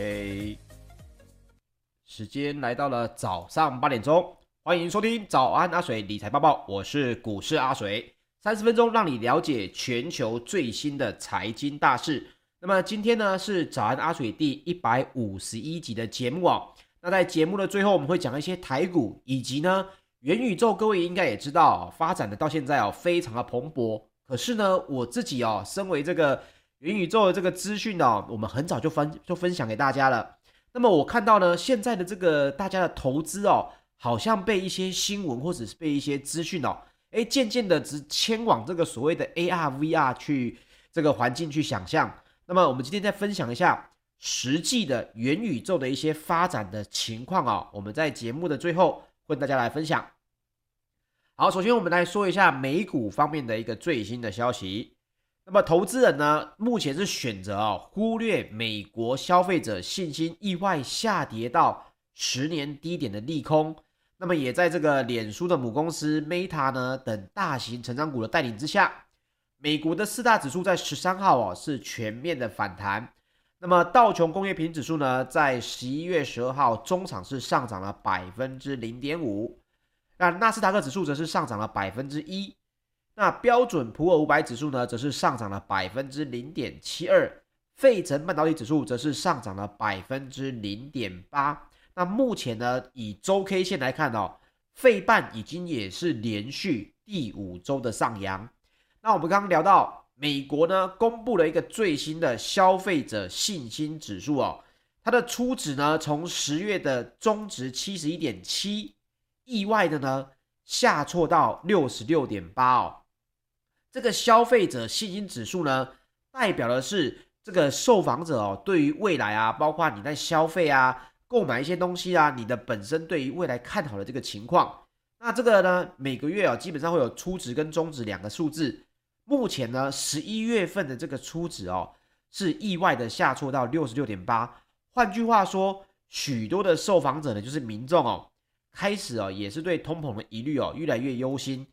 OK，时间来到了早上八点钟，欢迎收听早安阿水理财报报，我是股市阿水，三十分钟让你了解全球最新的财经大事。那么今天呢是早安阿水第一百五十一集的节目哦。那在节目的最后，我们会讲一些台股以及呢元宇宙，各位应该也知道，发展的到现在哦非常的蓬勃。可是呢，我自己哦，身为这个。元宇宙的这个资讯哦，我们很早就分就分享给大家了。那么我看到呢，现在的这个大家的投资哦，好像被一些新闻或者是被一些资讯哦，哎，渐渐的只迁往这个所谓的 AR、VR 去这个环境去想象。那么我们今天再分享一下实际的元宇宙的一些发展的情况啊，我们在节目的最后会跟大家来分享。好，首先我们来说一下美股方面的一个最新的消息。那么投资人呢，目前是选择啊忽略美国消费者信心意外下跌到十年低点的利空。那么也在这个脸书的母公司 Meta 呢等大型成长股的带领之下，美国的四大指数在十三号哦是全面的反弹。那么道琼工业平指数呢，在十一月十二号中场是上涨了百分之零点五，那纳斯达克指数则是上涨了百分之一。那标准普尔五百指数呢，则是上涨了百分之零点七二，费城半导体指数则是上涨了百分之零点八。那目前呢，以周 K 线来看哦，费半已经也是连续第五周的上扬。那我们刚刚聊到美国呢，公布了一个最新的消费者信心指数哦，它的初值呢，从十月的中值七十一点七，意外的呢下挫到六十六点八哦。这个消费者信心指数呢，代表的是这个受访者哦，对于未来啊，包括你在消费啊、购买一些东西啊，你的本身对于未来看好的这个情况。那这个呢，每个月啊，基本上会有初值跟终值两个数字。目前呢，十一月份的这个初值哦，是意外的下挫到六十六点八。换句话说，许多的受访者呢，就是民众哦，开始哦，也是对通膨的疑虑哦，越来越忧心。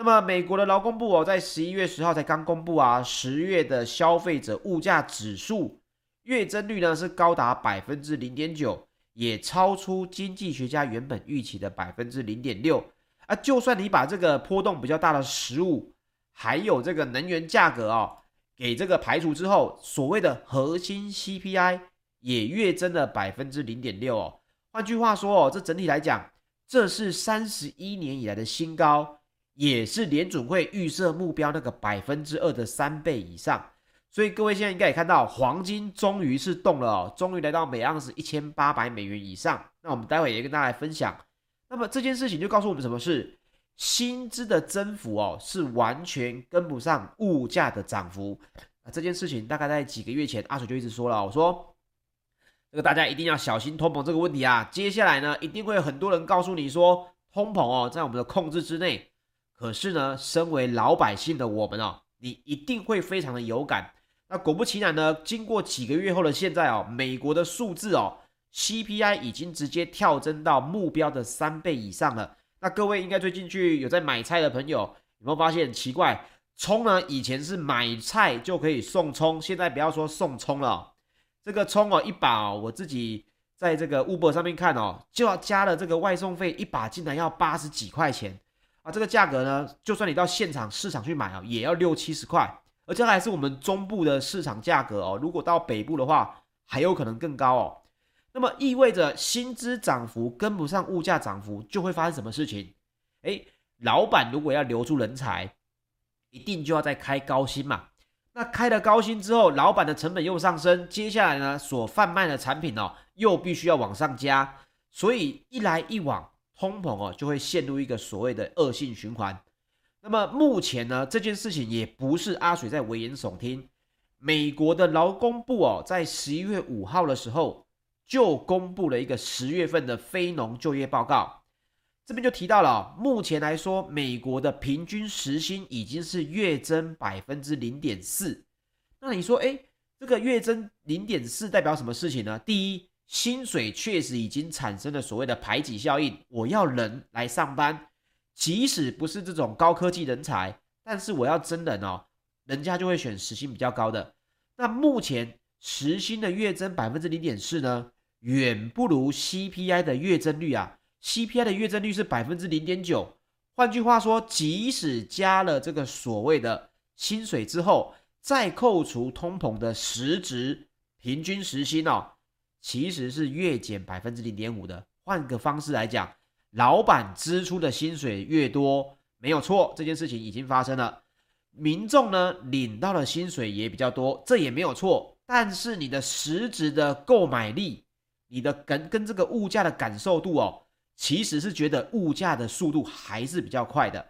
那么，美国的劳工部哦，在十一月十号才刚公布啊，十月的消费者物价指数月增率呢是高达百分之零点九，也超出经济学家原本预期的百分之零点六啊。就算你把这个波动比较大的食物，还有这个能源价格哦，给这个排除之后，所谓的核心 CPI 也月增了百分之零点六哦。换句话说哦，这整体来讲，这是三十一年以来的新高。也是联准会预设目标那个百分之二的三倍以上，所以各位现在应该也看到，黄金终于是动了哦，终于来到每盎司一千八百美元以上。那我们待会也跟大家来分享。那么这件事情就告诉我们什么事？薪资的增幅哦，是完全跟不上物价的涨幅。那这件事情大概在几个月前，阿水就一直说了，我说这个大家一定要小心通膨这个问题啊。接下来呢，一定会有很多人告诉你说，通膨哦，在我们的控制之内。可是呢，身为老百姓的我们哦，你一定会非常的有感。那果不其然呢，经过几个月后的现在哦，美国的数字哦，CPI 已经直接跳增到目标的三倍以上了。那各位应该最近去有在买菜的朋友，有没有发现很奇怪？葱呢，以前是买菜就可以送葱，现在不要说送葱了，这个葱哦，一把哦，我自己在这个 Uber 上面看哦，就要加了这个外送费，一把竟然要八十几块钱。啊，这个价格呢，就算你到现场市场去买啊，也要六七十块，而这还是我们中部的市场价格哦。如果到北部的话，还有可能更高哦。那么意味着薪资涨幅跟不上物价涨幅，就会发生什么事情？诶，老板如果要留住人才，一定就要再开高薪嘛。那开了高薪之后，老板的成本又上升，接下来呢，所贩卖的产品哦，又必须要往上加，所以一来一往。通膨哦，就会陷入一个所谓的恶性循环。那么目前呢，这件事情也不是阿水在危言耸听。美国的劳工部哦，在十一月五号的时候就公布了一个十月份的非农就业报告。这边就提到了，目前来说，美国的平均时薪已经是月增百分之零点四。那你说，哎，这个月增零点四代表什么事情呢？第一。薪水确实已经产生了所谓的排挤效应，我要人来上班，即使不是这种高科技人才，但是我要真人哦，人家就会选时薪比较高的。那目前时薪的月增百分之零点四呢，远不如 CPI 的月增率啊。CPI 的月增率是百分之零点九，换句话说，即使加了这个所谓的薪水之后，再扣除通膨的实值平均时薪哦，其实是月减百分之零点五的。换个方式来讲，老板支出的薪水越多，没有错，这件事情已经发生了。民众呢，领到的薪水也比较多，这也没有错。但是你的实质的购买力，你的跟跟这个物价的感受度哦。其实是觉得物价的速度还是比较快的。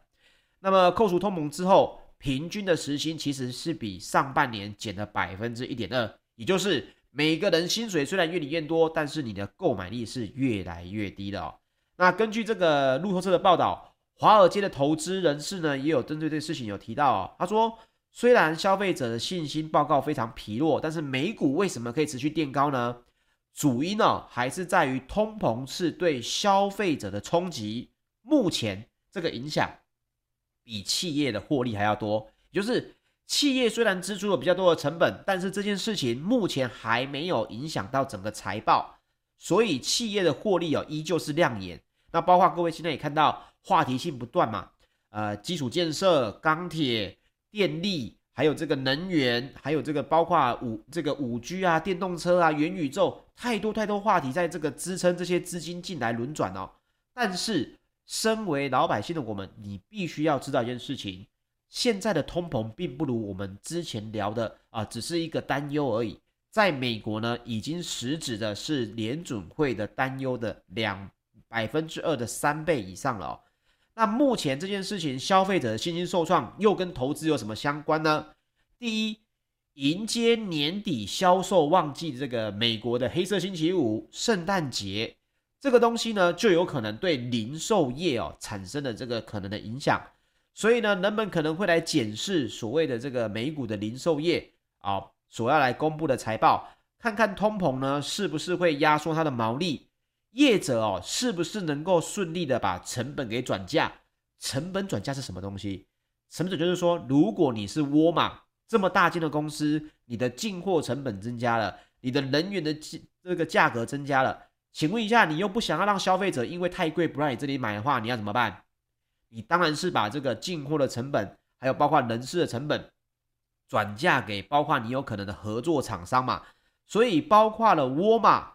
那么扣除通膨之后，平均的时薪其实是比上半年减了百分之一点二，也就是每个人薪水虽然越领越多，但是你的购买力是越来越低的哦。那根据这个路透社的报道，华尔街的投资人士呢也有针对这个事情有提到哦，他说虽然消费者的信心报告非常疲弱，但是美股为什么可以持续垫高呢？主因呢，还是在于通膨是对消费者的冲击，目前这个影响比企业的获利还要多。也就是企业虽然支出了比较多的成本，但是这件事情目前还没有影响到整个财报，所以企业的获利哦依旧是亮眼。那包括各位现在也看到话题性不断嘛，呃，基础建设、钢铁、电力。还有这个能源，还有这个包括五这个五 G 啊、电动车啊、元宇宙，太多太多话题在这个支撑这些资金进来轮转哦。但是，身为老百姓的我们，你必须要知道一件事情：现在的通膨并不如我们之前聊的啊，只是一个担忧而已。在美国呢，已经实质的是联准会的担忧的两百分之二的三倍以上了哦。那目前这件事情，消费者的信心受创，又跟投资有什么相关呢？第一，迎接年底销售旺季这个美国的黑色星期五、圣诞节，这个东西呢，就有可能对零售业哦产生的这个可能的影响。所以呢，人们可能会来检视所谓的这个美股的零售业啊，所要来公布的财报，看看通膨呢是不是会压缩它的毛利。业者哦，是不是能够顺利的把成本给转嫁？成本转嫁是什么东西？成本就是说，如果你是沃尔玛这么大间的公司，你的进货成本增加了，你的人员的这个价格增加了，请问一下，你又不想要让消费者因为太贵不让你这里买的话，你要怎么办？你当然是把这个进货的成本，还有包括人事的成本，转嫁给包括你有可能的合作厂商嘛。所以包括了沃尔玛，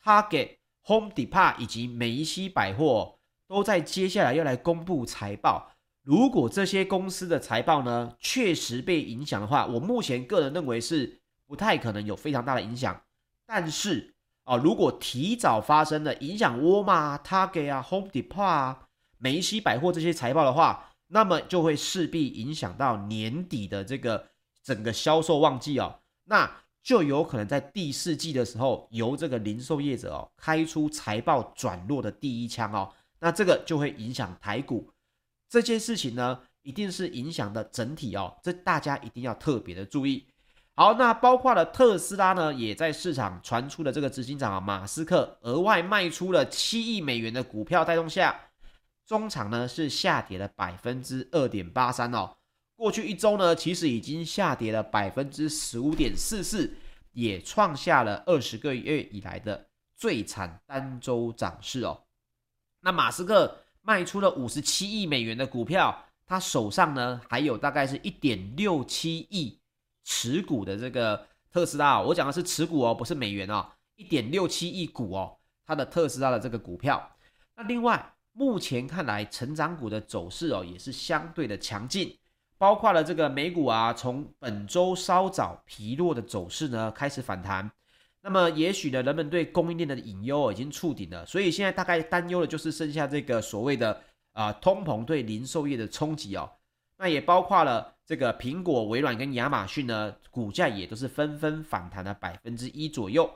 他给。Home Depot 以及梅西百货都在接下来要来公布财报。如果这些公司的财报呢确实被影响的话，我目前个人认为是不太可能有非常大的影响。但是啊，如果提早发生了影响沃尔玛、Target 啊、Home Depot 啊、梅西百货这些财报的话，那么就会势必影响到年底的这个整个销售旺季哦。那就有可能在第四季的时候，由这个零售业者哦开出财报转弱的第一枪哦，那这个就会影响台股。这件事情呢，一定是影响的整体哦，这大家一定要特别的注意。好，那包括了特斯拉呢，也在市场传出了这个执行长啊马斯克额外卖出了七亿美元的股票带动下，中场呢是下跌了百分之二点八三哦。过去一周呢，其实已经下跌了百分之十五点四四，也创下了二十个月以来的最惨单周涨势哦。那马斯克卖出了五十七亿美元的股票，他手上呢还有大概是一点六七亿持股的这个特斯拉哦，我讲的是持股哦，不是美元哦，一点六七亿股哦，他的特斯拉的这个股票。那另外，目前看来，成长股的走势哦，也是相对的强劲。包括了这个美股啊，从本周稍早疲弱的走势呢，开始反弹。那么也许呢，人们对供应链的隐忧已经触顶了，所以现在大概担忧的就是剩下这个所谓的啊、通膨对零售业的冲击哦。那也包括了这个苹果、微软跟亚马逊呢，股价也都是纷纷反弹了百分之一左右。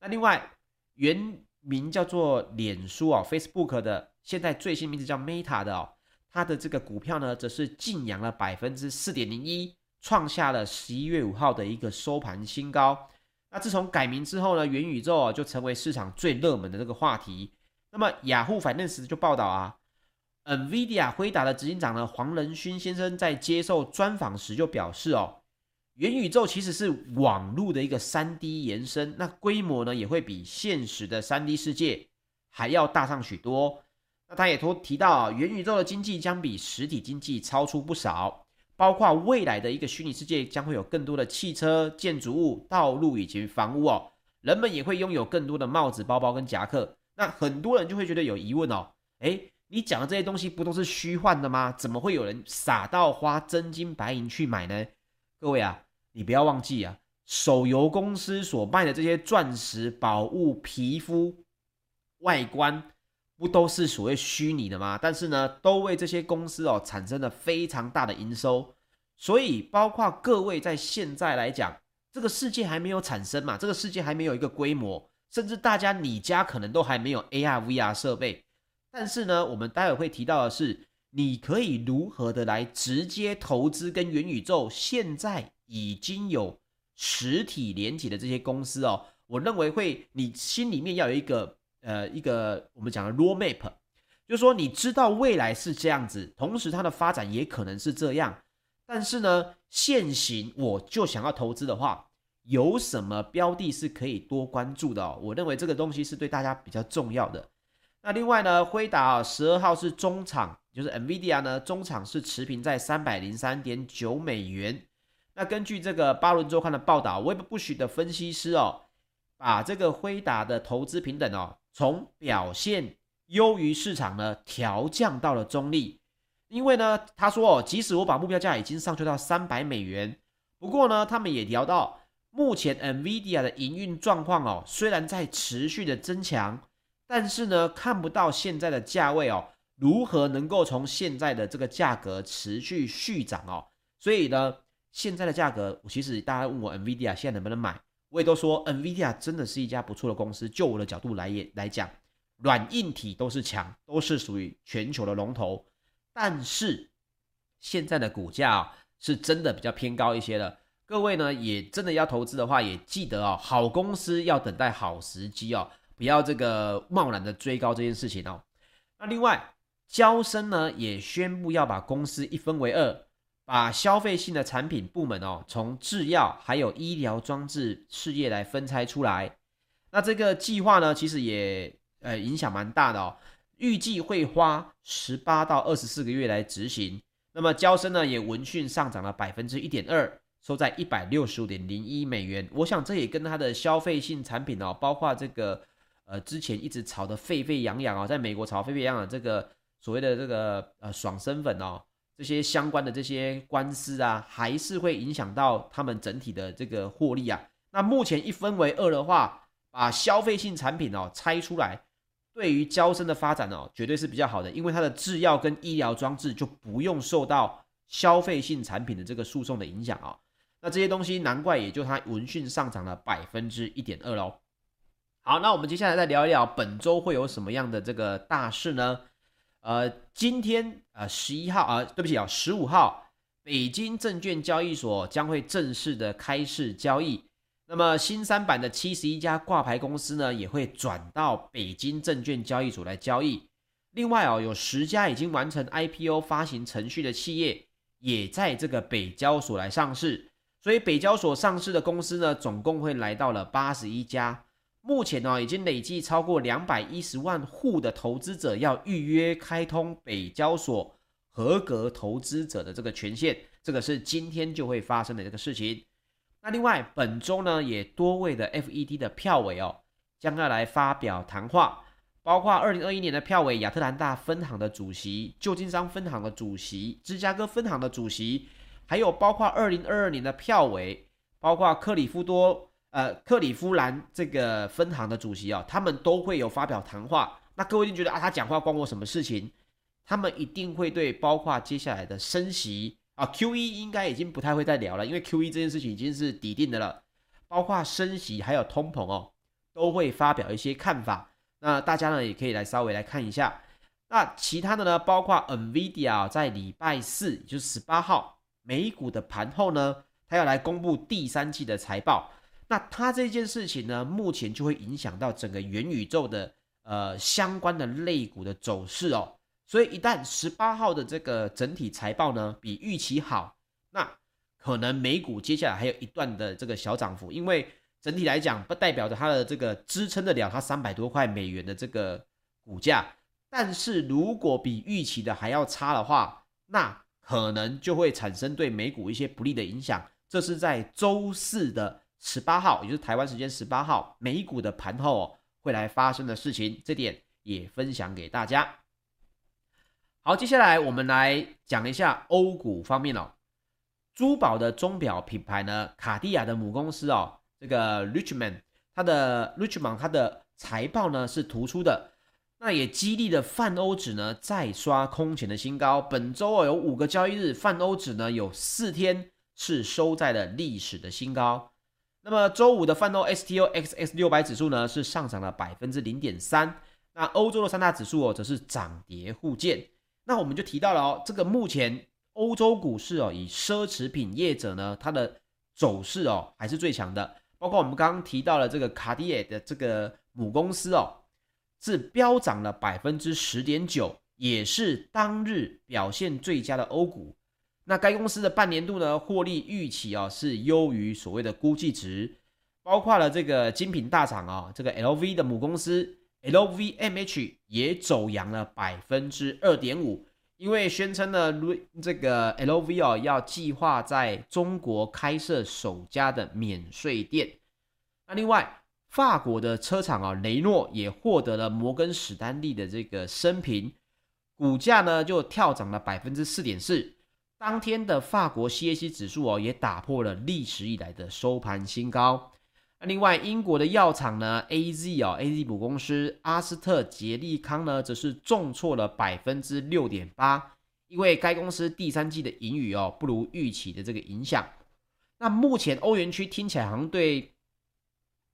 那另外原名叫做脸书啊、哦、Facebook 的，现在最新名字叫 Meta 的哦。它的这个股票呢，则是劲扬了百分之四点零一，创下了十一月五号的一个收盘新高。那自从改名之后呢，元宇宙啊就成为市场最热门的这个话题。那么雅虎 Finance 就报道啊，NVIDIA 辉达的执行长呢黄仁勋先生在接受专访时就表示哦，元宇宙其实是网络的一个 3D 延伸，那规模呢也会比现实的 3D 世界还要大上许多。那他也都提到啊，元宇宙的经济将比实体经济超出不少，包括未来的一个虚拟世界将会有更多的汽车、建筑物、道路以及房屋哦，人们也会拥有更多的帽子、包包跟夹克。那很多人就会觉得有疑问哦，诶，你讲的这些东西不都是虚幻的吗？怎么会有人傻到花真金白银去买呢？各位啊，你不要忘记啊，手游公司所卖的这些钻石、宝物、皮肤、外观。不都是所谓虚拟的吗？但是呢，都为这些公司哦产生了非常大的营收。所以，包括各位在现在来讲，这个世界还没有产生嘛，这个世界还没有一个规模，甚至大家你家可能都还没有 AR、VR 设备。但是呢，我们待会会提到的是，你可以如何的来直接投资跟元宇宙现在已经有实体连接的这些公司哦。我认为会，你心里面要有一个。呃，一个我们讲的 roadmap，就是说你知道未来是这样子，同时它的发展也可能是这样。但是呢，现行我就想要投资的话，有什么标的是可以多关注的哦？我认为这个东西是对大家比较重要的。那另外呢，辉达十二号是中场，就是 NVIDIA 呢，中场是持平在三百零三点九美元。那根据这个巴伦周刊的报道，Wedbush 的分析师哦，把这个辉达的投资平等哦。从表现优于市场呢，调降到了中立。因为呢，他说哦，即使我把目标价已经上修到三百美元，不过呢，他们也聊到目前 NVIDIA 的营运状况哦，虽然在持续的增强，但是呢，看不到现在的价位哦，如何能够从现在的这个价格持续续涨哦。所以呢，现在的价格，其实大家问我 NVIDIA 现在能不能买？我也都说，NVIDIA 真的是一家不错的公司。就我的角度来也来讲，软硬体都是强，都是属于全球的龙头。但是现在的股价啊，是真的比较偏高一些了。各位呢，也真的要投资的话，也记得哦，好公司要等待好时机哦，不要这个贸然的追高这件事情哦。那另外，交生呢也宣布要把公司一分为二。把消费性的产品部门哦，从制药还有医疗装置事业来分拆出来。那这个计划呢，其实也呃影响蛮大的哦。预计会花十八到二十四个月来执行。那么交生呢，也闻讯上涨了百分之一点二，收在一百六十五点零一美元。我想这也跟它的消费性产品哦，包括这个呃之前一直炒得沸沸扬扬哦，在美国炒沸沸扬扬这个所谓的这个呃爽身粉哦。这些相关的这些官司啊，还是会影响到他们整体的这个获利啊。那目前一分为二的话，把消费性产品哦拆出来，对于交生的发展哦，绝对是比较好的，因为它的制药跟医疗装置就不用受到消费性产品的这个诉讼的影响啊。那这些东西难怪也就它闻讯上涨了百分之一点二喽。好，那我们接下来再聊一聊本周会有什么样的这个大事呢？呃，今天呃十一号啊、对不起啊，十五号，北京证券交易所将会正式的开市交易。那么新三板的七十一家挂牌公司呢，也会转到北京证券交易所来交易。另外哦，有十家已经完成 IPO 发行程序的企业，也在这个北交所来上市。所以北交所上市的公司呢，总共会来到了八十一家。目前呢，已经累计超过两百一十万户的投资者要预约开通北交所合格投资者的这个权限，这个是今天就会发生的这个事情。那另外，本周呢，也多位的 FED 的票委哦，将要来发表谈话，包括二零二一年的票委亚特兰大分行的主席、旧金山分行的主席、芝加哥分行的主席，还有包括二零二二年的票委，包括克里夫多。呃，克里夫兰这个分行的主席啊、哦，他们都会有发表谈话。那各位一定觉得啊，他讲话关我什么事情？他们一定会对包括接下来的升息啊，QE 应该已经不太会再聊了，因为 QE 这件事情已经是底定的了。包括升息还有通膨哦，都会发表一些看法。那大家呢也可以来稍微来看一下。那其他的呢，包括 NVIDIA 在礼拜四，就是十八号美股的盘后呢，他要来公布第三季的财报。那它这件事情呢，目前就会影响到整个元宇宙的呃相关的类股的走势哦。所以一旦十八号的这个整体财报呢比预期好，那可能美股接下来还有一段的这个小涨幅，因为整体来讲不代表着它的这个支撑得了它三百多块美元的这个股价。但是如果比预期的还要差的话，那可能就会产生对美股一些不利的影响。这是在周四的十八号，也就是台湾时间十八号美股的盘后哦，会来发生的事情，这点也分享给大家。好，接下来我们来讲一下欧股方面哦。珠宝的钟表品牌呢，卡地亚的母公司哦，这个 Richmond，它的 Richmond 它的财报呢是突出的。那也激励了泛欧指呢再刷空前的新高。本周哦有五个交易日，泛欧指呢有四天是收在了历史的新高。那么周五的泛欧 STOXX 六百指数呢是上涨了百分之零点三。那欧洲的三大指数哦则是涨跌互见。那我们就提到了哦，这个目前欧洲股市哦以奢侈品业者呢它的走势哦还是最强的，包括我们刚刚提到了这个卡地亚的这个母公司哦。是飙涨了百分之十点九，也是当日表现最佳的欧股。那该公司的半年度呢，获利预期啊是优于所谓的估计值，包括了这个精品大厂啊，这个 LV 的母公司 LVMH 也走扬了百分之二点五，因为宣称呢，这个 LV 哦要计划在中国开设首家的免税店。那另外。法国的车厂啊，雷诺也获得了摩根史丹利的这个升评，股价呢就跳涨了百分之四点四。当天的法国 CAC 指数哦也打破了历史以来的收盘新高。那另外英国的药厂呢，AZ 哦，AZ 母公司阿斯特捷利康呢则是重挫了百分之六点八，因为该公司第三季的盈余哦不如预期的这个影响。那目前欧元区听起来好像对。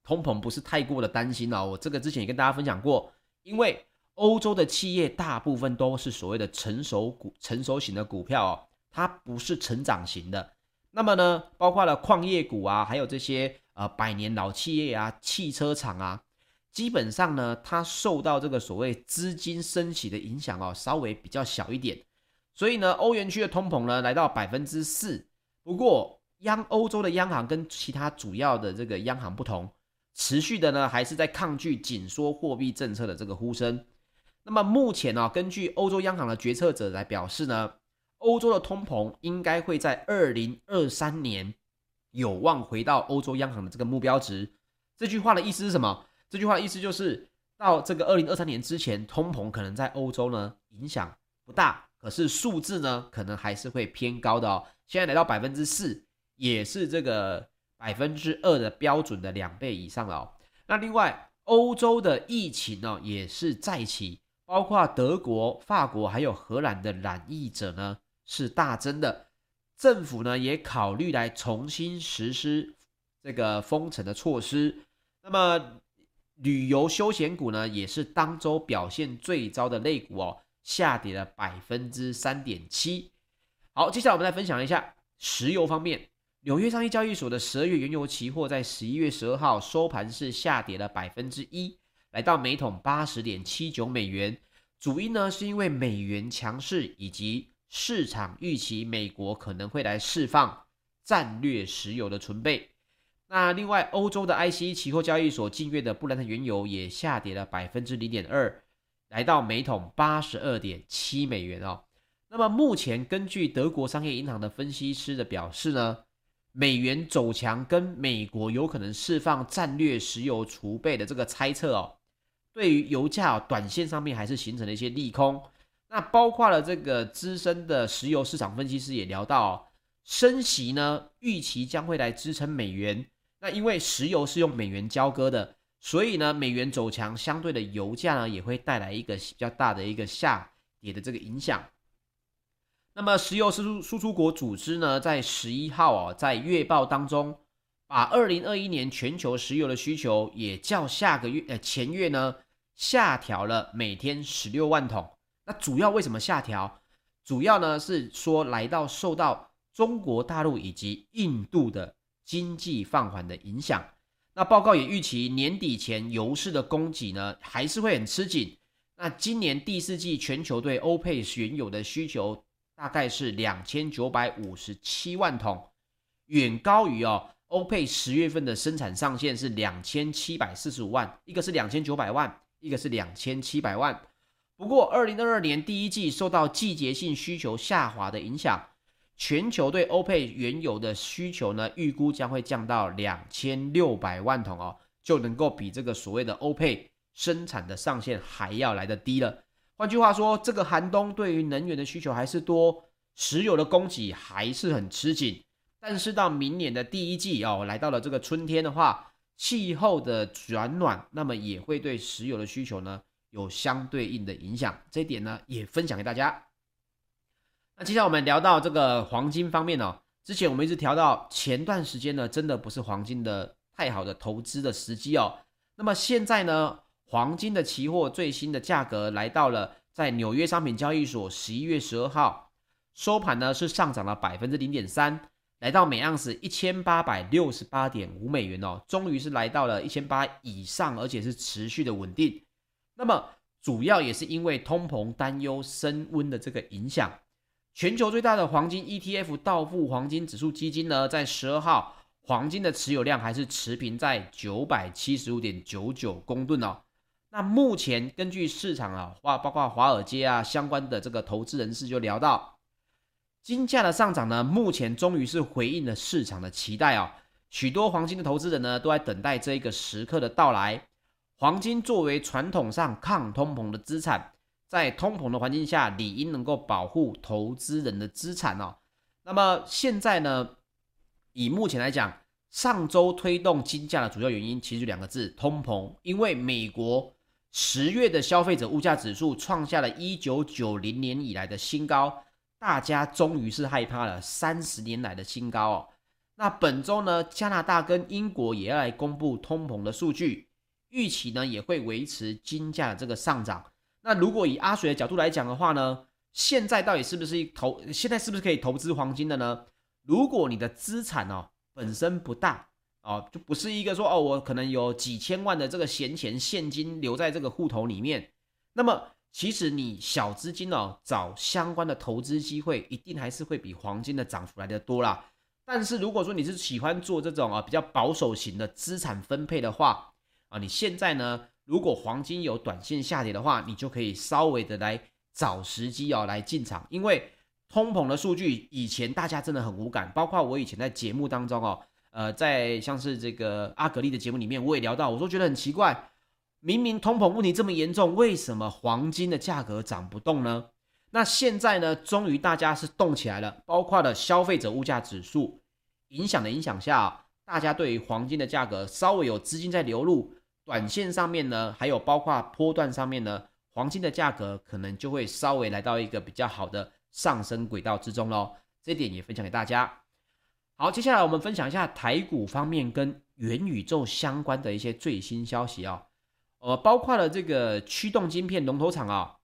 通膨不是太过的担心哦，我这个之前也跟大家分享过，因为欧洲的企业大部分都是所谓的成熟股、成熟型的股票哦，它不是成长型的。那么呢，包括了矿业股啊，还有这些呃百年老企业啊、汽车厂啊，基本上呢，它受到这个所谓资金升息的影响哦，稍微比较小一点。所以呢，欧元区的通膨呢来到百分之四。不过央欧洲的央行跟其他主要的这个央行不同。持续的呢，还是在抗拒紧缩货币政策的这个呼声。那么目前呢、啊，根据欧洲央行的决策者来表示呢，欧洲的通膨应该会在二零二三年有望回到欧洲央行的这个目标值。这句话的意思是什么？这句话的意思就是到这个二零二三年之前，通膨可能在欧洲呢影响不大，可是数字呢可能还是会偏高的哦。现在来到百分之四，也是这个。百分之二的标准的两倍以上了哦。那另外，欧洲的疫情呢也是再起，包括德国、法国还有荷兰的染疫者呢是大增的。政府呢也考虑来重新实施这个封城的措施。那么，旅游休闲股呢也是当周表现最糟的类股哦，下跌了百分之三点七。好，接下来我们来分享一下石油方面。纽约商业交易所的十二月原油期货在十一月十二号收盘是下跌了百分之一，来到每桶八十点七九美元。主因呢是因为美元强势以及市场预期美国可能会来释放战略石油的存备。那另外，欧洲的 ICE 期货交易所近月的布兰特原油也下跌了百分之零点二，来到每桶八十二点七美元哦。那么目前根据德国商业银行的分析师的表示呢，美元走强跟美国有可能释放战略石油储备的这个猜测哦，对于油价哦，短线上面还是形成了一些利空。那包括了这个资深的石油市场分析师也聊到哦，升息呢，预期将会来支撑美元。那因为石油是用美元交割的，所以呢，美元走强，相对的油价呢也会带来一个比较大的一个下跌的这个影响。那么，石油输出输出国组织呢，在十一号啊，在月报当中，把二零二一年全球石油的需求也较下个月呃前月呢下调了每天十六万桶。那主要为什么下调？主要呢是说来到受到中国大陆以及印度的经济放缓的影响。那报告也预期年底前油市的供给呢还是会很吃紧。那今年第四季全球对欧佩原油的需求。大概是两千九百五十七万桶，远高于哦欧佩十月份的生产上限是两千七百四十五万，一个是两千九百万，一个是两千七百万。不过，二零二二年第一季受到季节性需求下滑的影响，全球对欧佩原油的需求呢，预估将会降到两千六百万桶哦，就能够比这个所谓的欧佩生产的上限还要来得低了。换句话说，这个寒冬对于能源的需求还是多，石油的供给还是很吃紧。但是到明年的第一季哦，来到了这个春天的话，气候的转暖，那么也会对石油的需求呢有相对应的影响。这一点呢也分享给大家。那接下来我们聊到这个黄金方面哦，之前我们一直调到前段时间呢，真的不是黄金的太好的投资的时机哦。那么现在呢，黄金的期货最新的价格来到了在纽约商品交易所十一月十二号收盘呢是上涨了百分之零点三。来到每盎司一千八百六十八点五美元哦，终于是来到了一千八以上，而且是持续的稳定。那么主要也是因为通膨担忧升温的这个影响，全球最大的黄金 ETF 道富黄金指数基金呢，在十二号黄金的持有量还是持平在九百七十五点九九公吨哦。那目前根据市场啊，华包括华尔街啊相关的这个投资人士就聊到。金价的上涨呢，目前终于是回应了市场的期待哦。许多黄金的投资人呢，都在等待这一个时刻的到来。黄金作为传统上抗通膨的资产，在通膨的环境下，理应能够保护投资人的资产哦。那么现在呢，以目前来讲，上周推动金价的主要原因其实就两个字：通膨。因为美国十月的消费者物价指数创下了一九九零年以来的新高。大家终于是害怕了，三十年来的新高哦。那本周呢，加拿大跟英国也要来公布通膨的数据，预期呢也会维持金价的这个上涨。那如果以阿水的角度来讲的话呢，现在到底是不是投？现在是不是可以投资黄金的呢？如果你的资产哦本身不大哦，就不是一个说哦，我可能有几千万的这个闲钱现金留在这个户头里面，那么。其实你小资金哦，找相关的投资机会，一定还是会比黄金的涨幅来的多啦。但是如果说你是喜欢做这种啊比较保守型的资产分配的话啊，你现在呢，如果黄金有短线下跌的话，你就可以稍微的来找时机哦来进场，因为通膨的数据以前大家真的很无感，包括我以前在节目当中哦，呃，在像是这个阿格力的节目里面，我也聊到，我说觉得很奇怪。明明通膨问题这么严重，为什么黄金的价格涨不动呢？那现在呢，终于大家是动起来了，包括了消费者物价指数影响的影响下，大家对于黄金的价格稍微有资金在流入，短线上面呢，还有包括波段上面呢，黄金的价格可能就会稍微来到一个比较好的上升轨道之中喽。这点也分享给大家。好，接下来我们分享一下台股方面跟元宇宙相关的一些最新消息啊。呃，包括了这个驱动晶片龙头厂啊，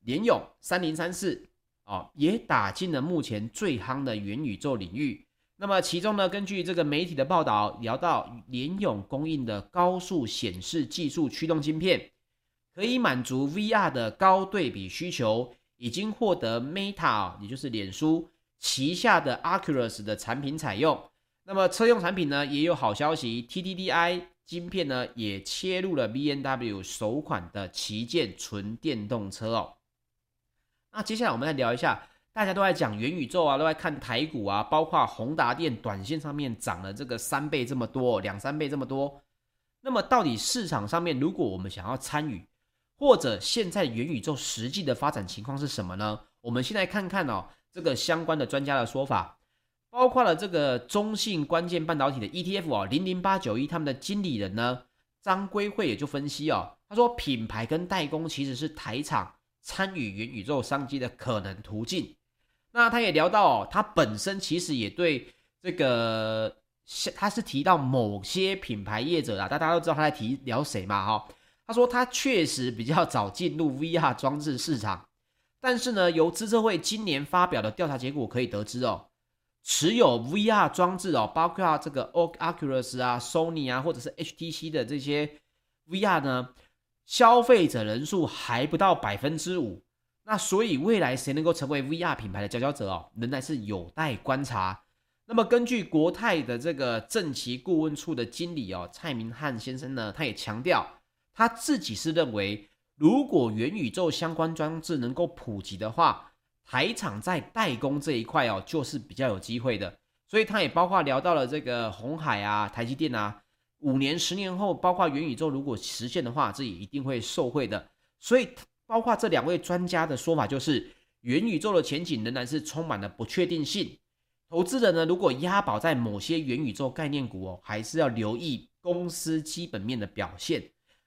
联咏三零三四啊，也打进了目前最夯的元宇宙领域。那么其中呢，根据这个媒体的报道，聊到联咏供应的高速显示技术驱动晶片，可以满足 VR 的高对比需求，已经获得 Meta，也就是脸书旗下的 Oculus 的产品采用。那么车用产品呢，也有好消息，TDDI。晶片呢也切入了 BMW 首款的旗舰纯电动车哦。那接下来我们来聊一下，大家都在讲元宇宙啊，都在看台股啊，包括宏达电短线上面涨了这个三倍这么多，两三倍这么多。那么到底市场上面，如果我们想要参与，或者现在元宇宙实际的发展情况是什么呢？我们先来看看哦，这个相关的专家的说法。包括了这个中信关键半导体的 ETF 哦，零零八九一，他们的经理人呢张圭惠也就分析哦，他说品牌跟代工其实是台厂参与元宇宙商机的可能途径。那他也聊到哦，他本身其实也对这个，他是提到某些品牌业者啊，大家都知道他在提聊谁嘛哈。他说他确实比较早进入 VR 装置市场，但是呢，由资策会今年发表的调查结果可以得知哦。持有 VR 装置哦，包括这个 Oculus 啊、Sony 啊，或者是 HTC 的这些 VR 呢，消费者人数还不到百分之五。那所以未来谁能够成为 VR 品牌的佼佼者哦，仍然是有待观察。那么根据国泰的这个正奇顾问处的经理哦蔡明汉先生呢，他也强调他自己是认为，如果元宇宙相关装置能够普及的话，台厂在代工这一块哦就是比较有机会的。所以他也包括聊到了这个鸿海啊、台积电啊，五年、十年后，包括元宇宙如果实现的话，这也一定会受惠的。所以包括这两位专家的说法就是，元宇宙的前景仍然是充满了不确定性。投资人呢，如果押宝在某些元宇宙概念股哦，还是要留意公司基本面的表现。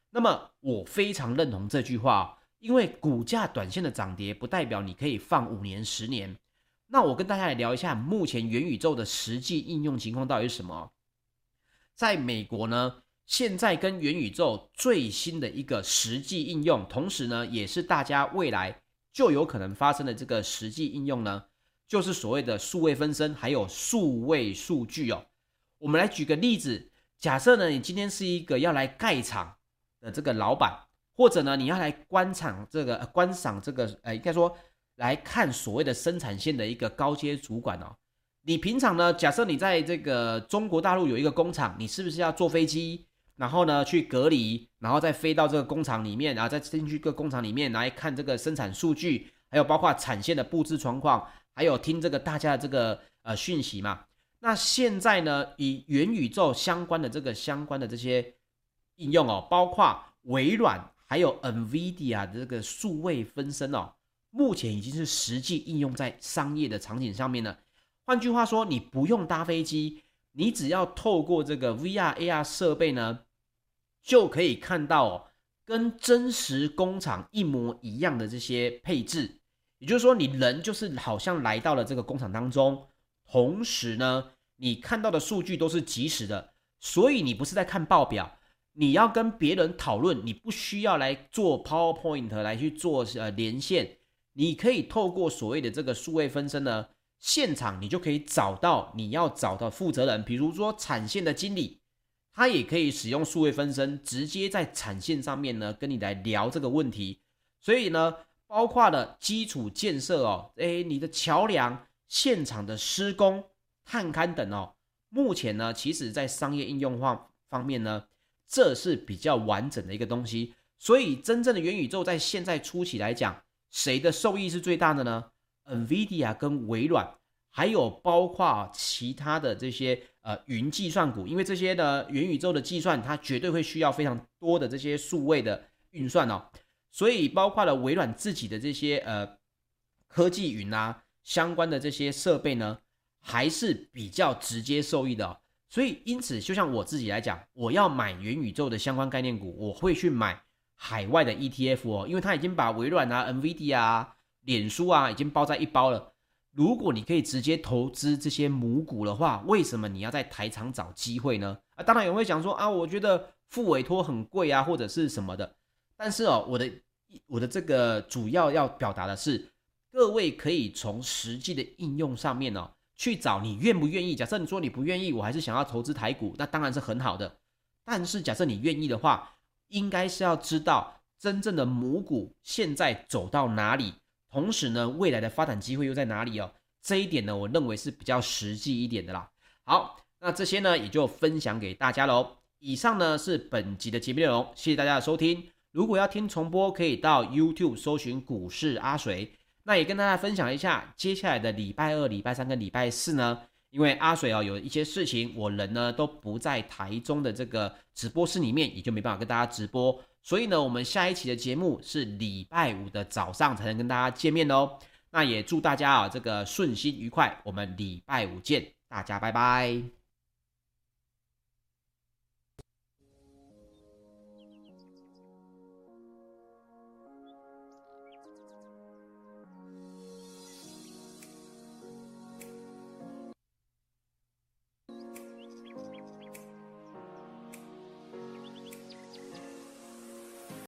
那么我非常认同这句话，因为股价短线的涨跌不代表你可以放五年、十年。那我跟大家来聊一下目前元宇宙的实际应用情况到底是什么？在美国呢，现在跟元宇宙最新的一个实际应用，同时呢，也是大家未来就有可能发生的这个实际应用呢。就是所谓的数位分身，还有数位数据哦。我们来举个例子，假设呢，你今天是一个要来盖厂的这个老板，或者呢，你要来观厂这个观赏这个，呃，应该说来看所谓的生产线的一个高阶主管哦。你平常呢，假设你在这个中国大陆有一个工厂，你是不是要坐飞机，然后呢去隔离，然后再飞到这个工厂里面，然后再进去各工厂里面来看这个生产数据，还有包括产线的布置状况。还有听这个大家的这个呃讯息嘛？那现在呢，以元宇宙相关的这个相关的这些应用哦，包括微软还有 NVIDIA 的这个数位分身哦，目前已经是实际应用在商业的场景上面了。换句话说，你不用搭飞机，你只要透过这个 VR AR 设备呢，就可以看到哦，跟真实工厂一模一样的这些配置。也就是说，你人就是好像来到了这个工厂当中，同时呢，你看到的数据都是即时的，所以你不是在看报表，你要跟别人讨论，你不需要来做 PowerPoint 来去做呃连线，你可以透过所谓的这个数位分身呢，现场你就可以找到你要找的负责人，比如说产线的经理，他也可以使用数位分身，直接在产线上面呢跟你来聊这个问题，所以呢。包括了基础建设哦，诶，你的桥梁、现场的施工、探勘等哦，目前呢，其实在商业应用方方面呢，这是比较完整的一个东西。所以，真正的元宇宙在现在初期来讲，谁的受益是最大的呢？NVIDIA 跟微软，还有包括其他的这些呃云计算股，因为这些的元宇宙的计算，它绝对会需要非常多的这些数位的运算哦。所以包括了微软自己的这些呃科技云啊相关的这些设备呢，还是比较直接受益的哦。所以因此，就像我自己来讲，我要买元宇宙的相关概念股，我会去买海外的 ETF 哦，因为它已经把微软啊、NVD 啊、脸书啊已经包在一包了。如果你可以直接投资这些母股的话，为什么你要在台厂找机会呢？啊，当然有人会讲说啊，我觉得付委托很贵啊，或者是什么的。但是哦，我的我的这个主要要表达的是，各位可以从实际的应用上面哦，去找你愿不愿意。假设你说你不愿意，我还是想要投资台股，那当然是很好的。但是假设你愿意的话，应该是要知道真正的母股现在走到哪里，同时呢，未来的发展机会又在哪里哦。这一点呢，我认为是比较实际一点的啦。好，那这些呢也就分享给大家喽。以上呢是本集的节目内容，谢谢大家的收听。如果要听重播，可以到 YouTube 搜寻股市阿水。那也跟大家分享一下，接下来的礼拜二、礼拜三跟礼拜四呢，因为阿水哦有一些事情，我人呢都不在台中的这个直播室里面，也就没办法跟大家直播。所以呢，我们下一期的节目是礼拜五的早上才能跟大家见面哦。那也祝大家啊这个顺心愉快，我们礼拜五见，大家拜拜。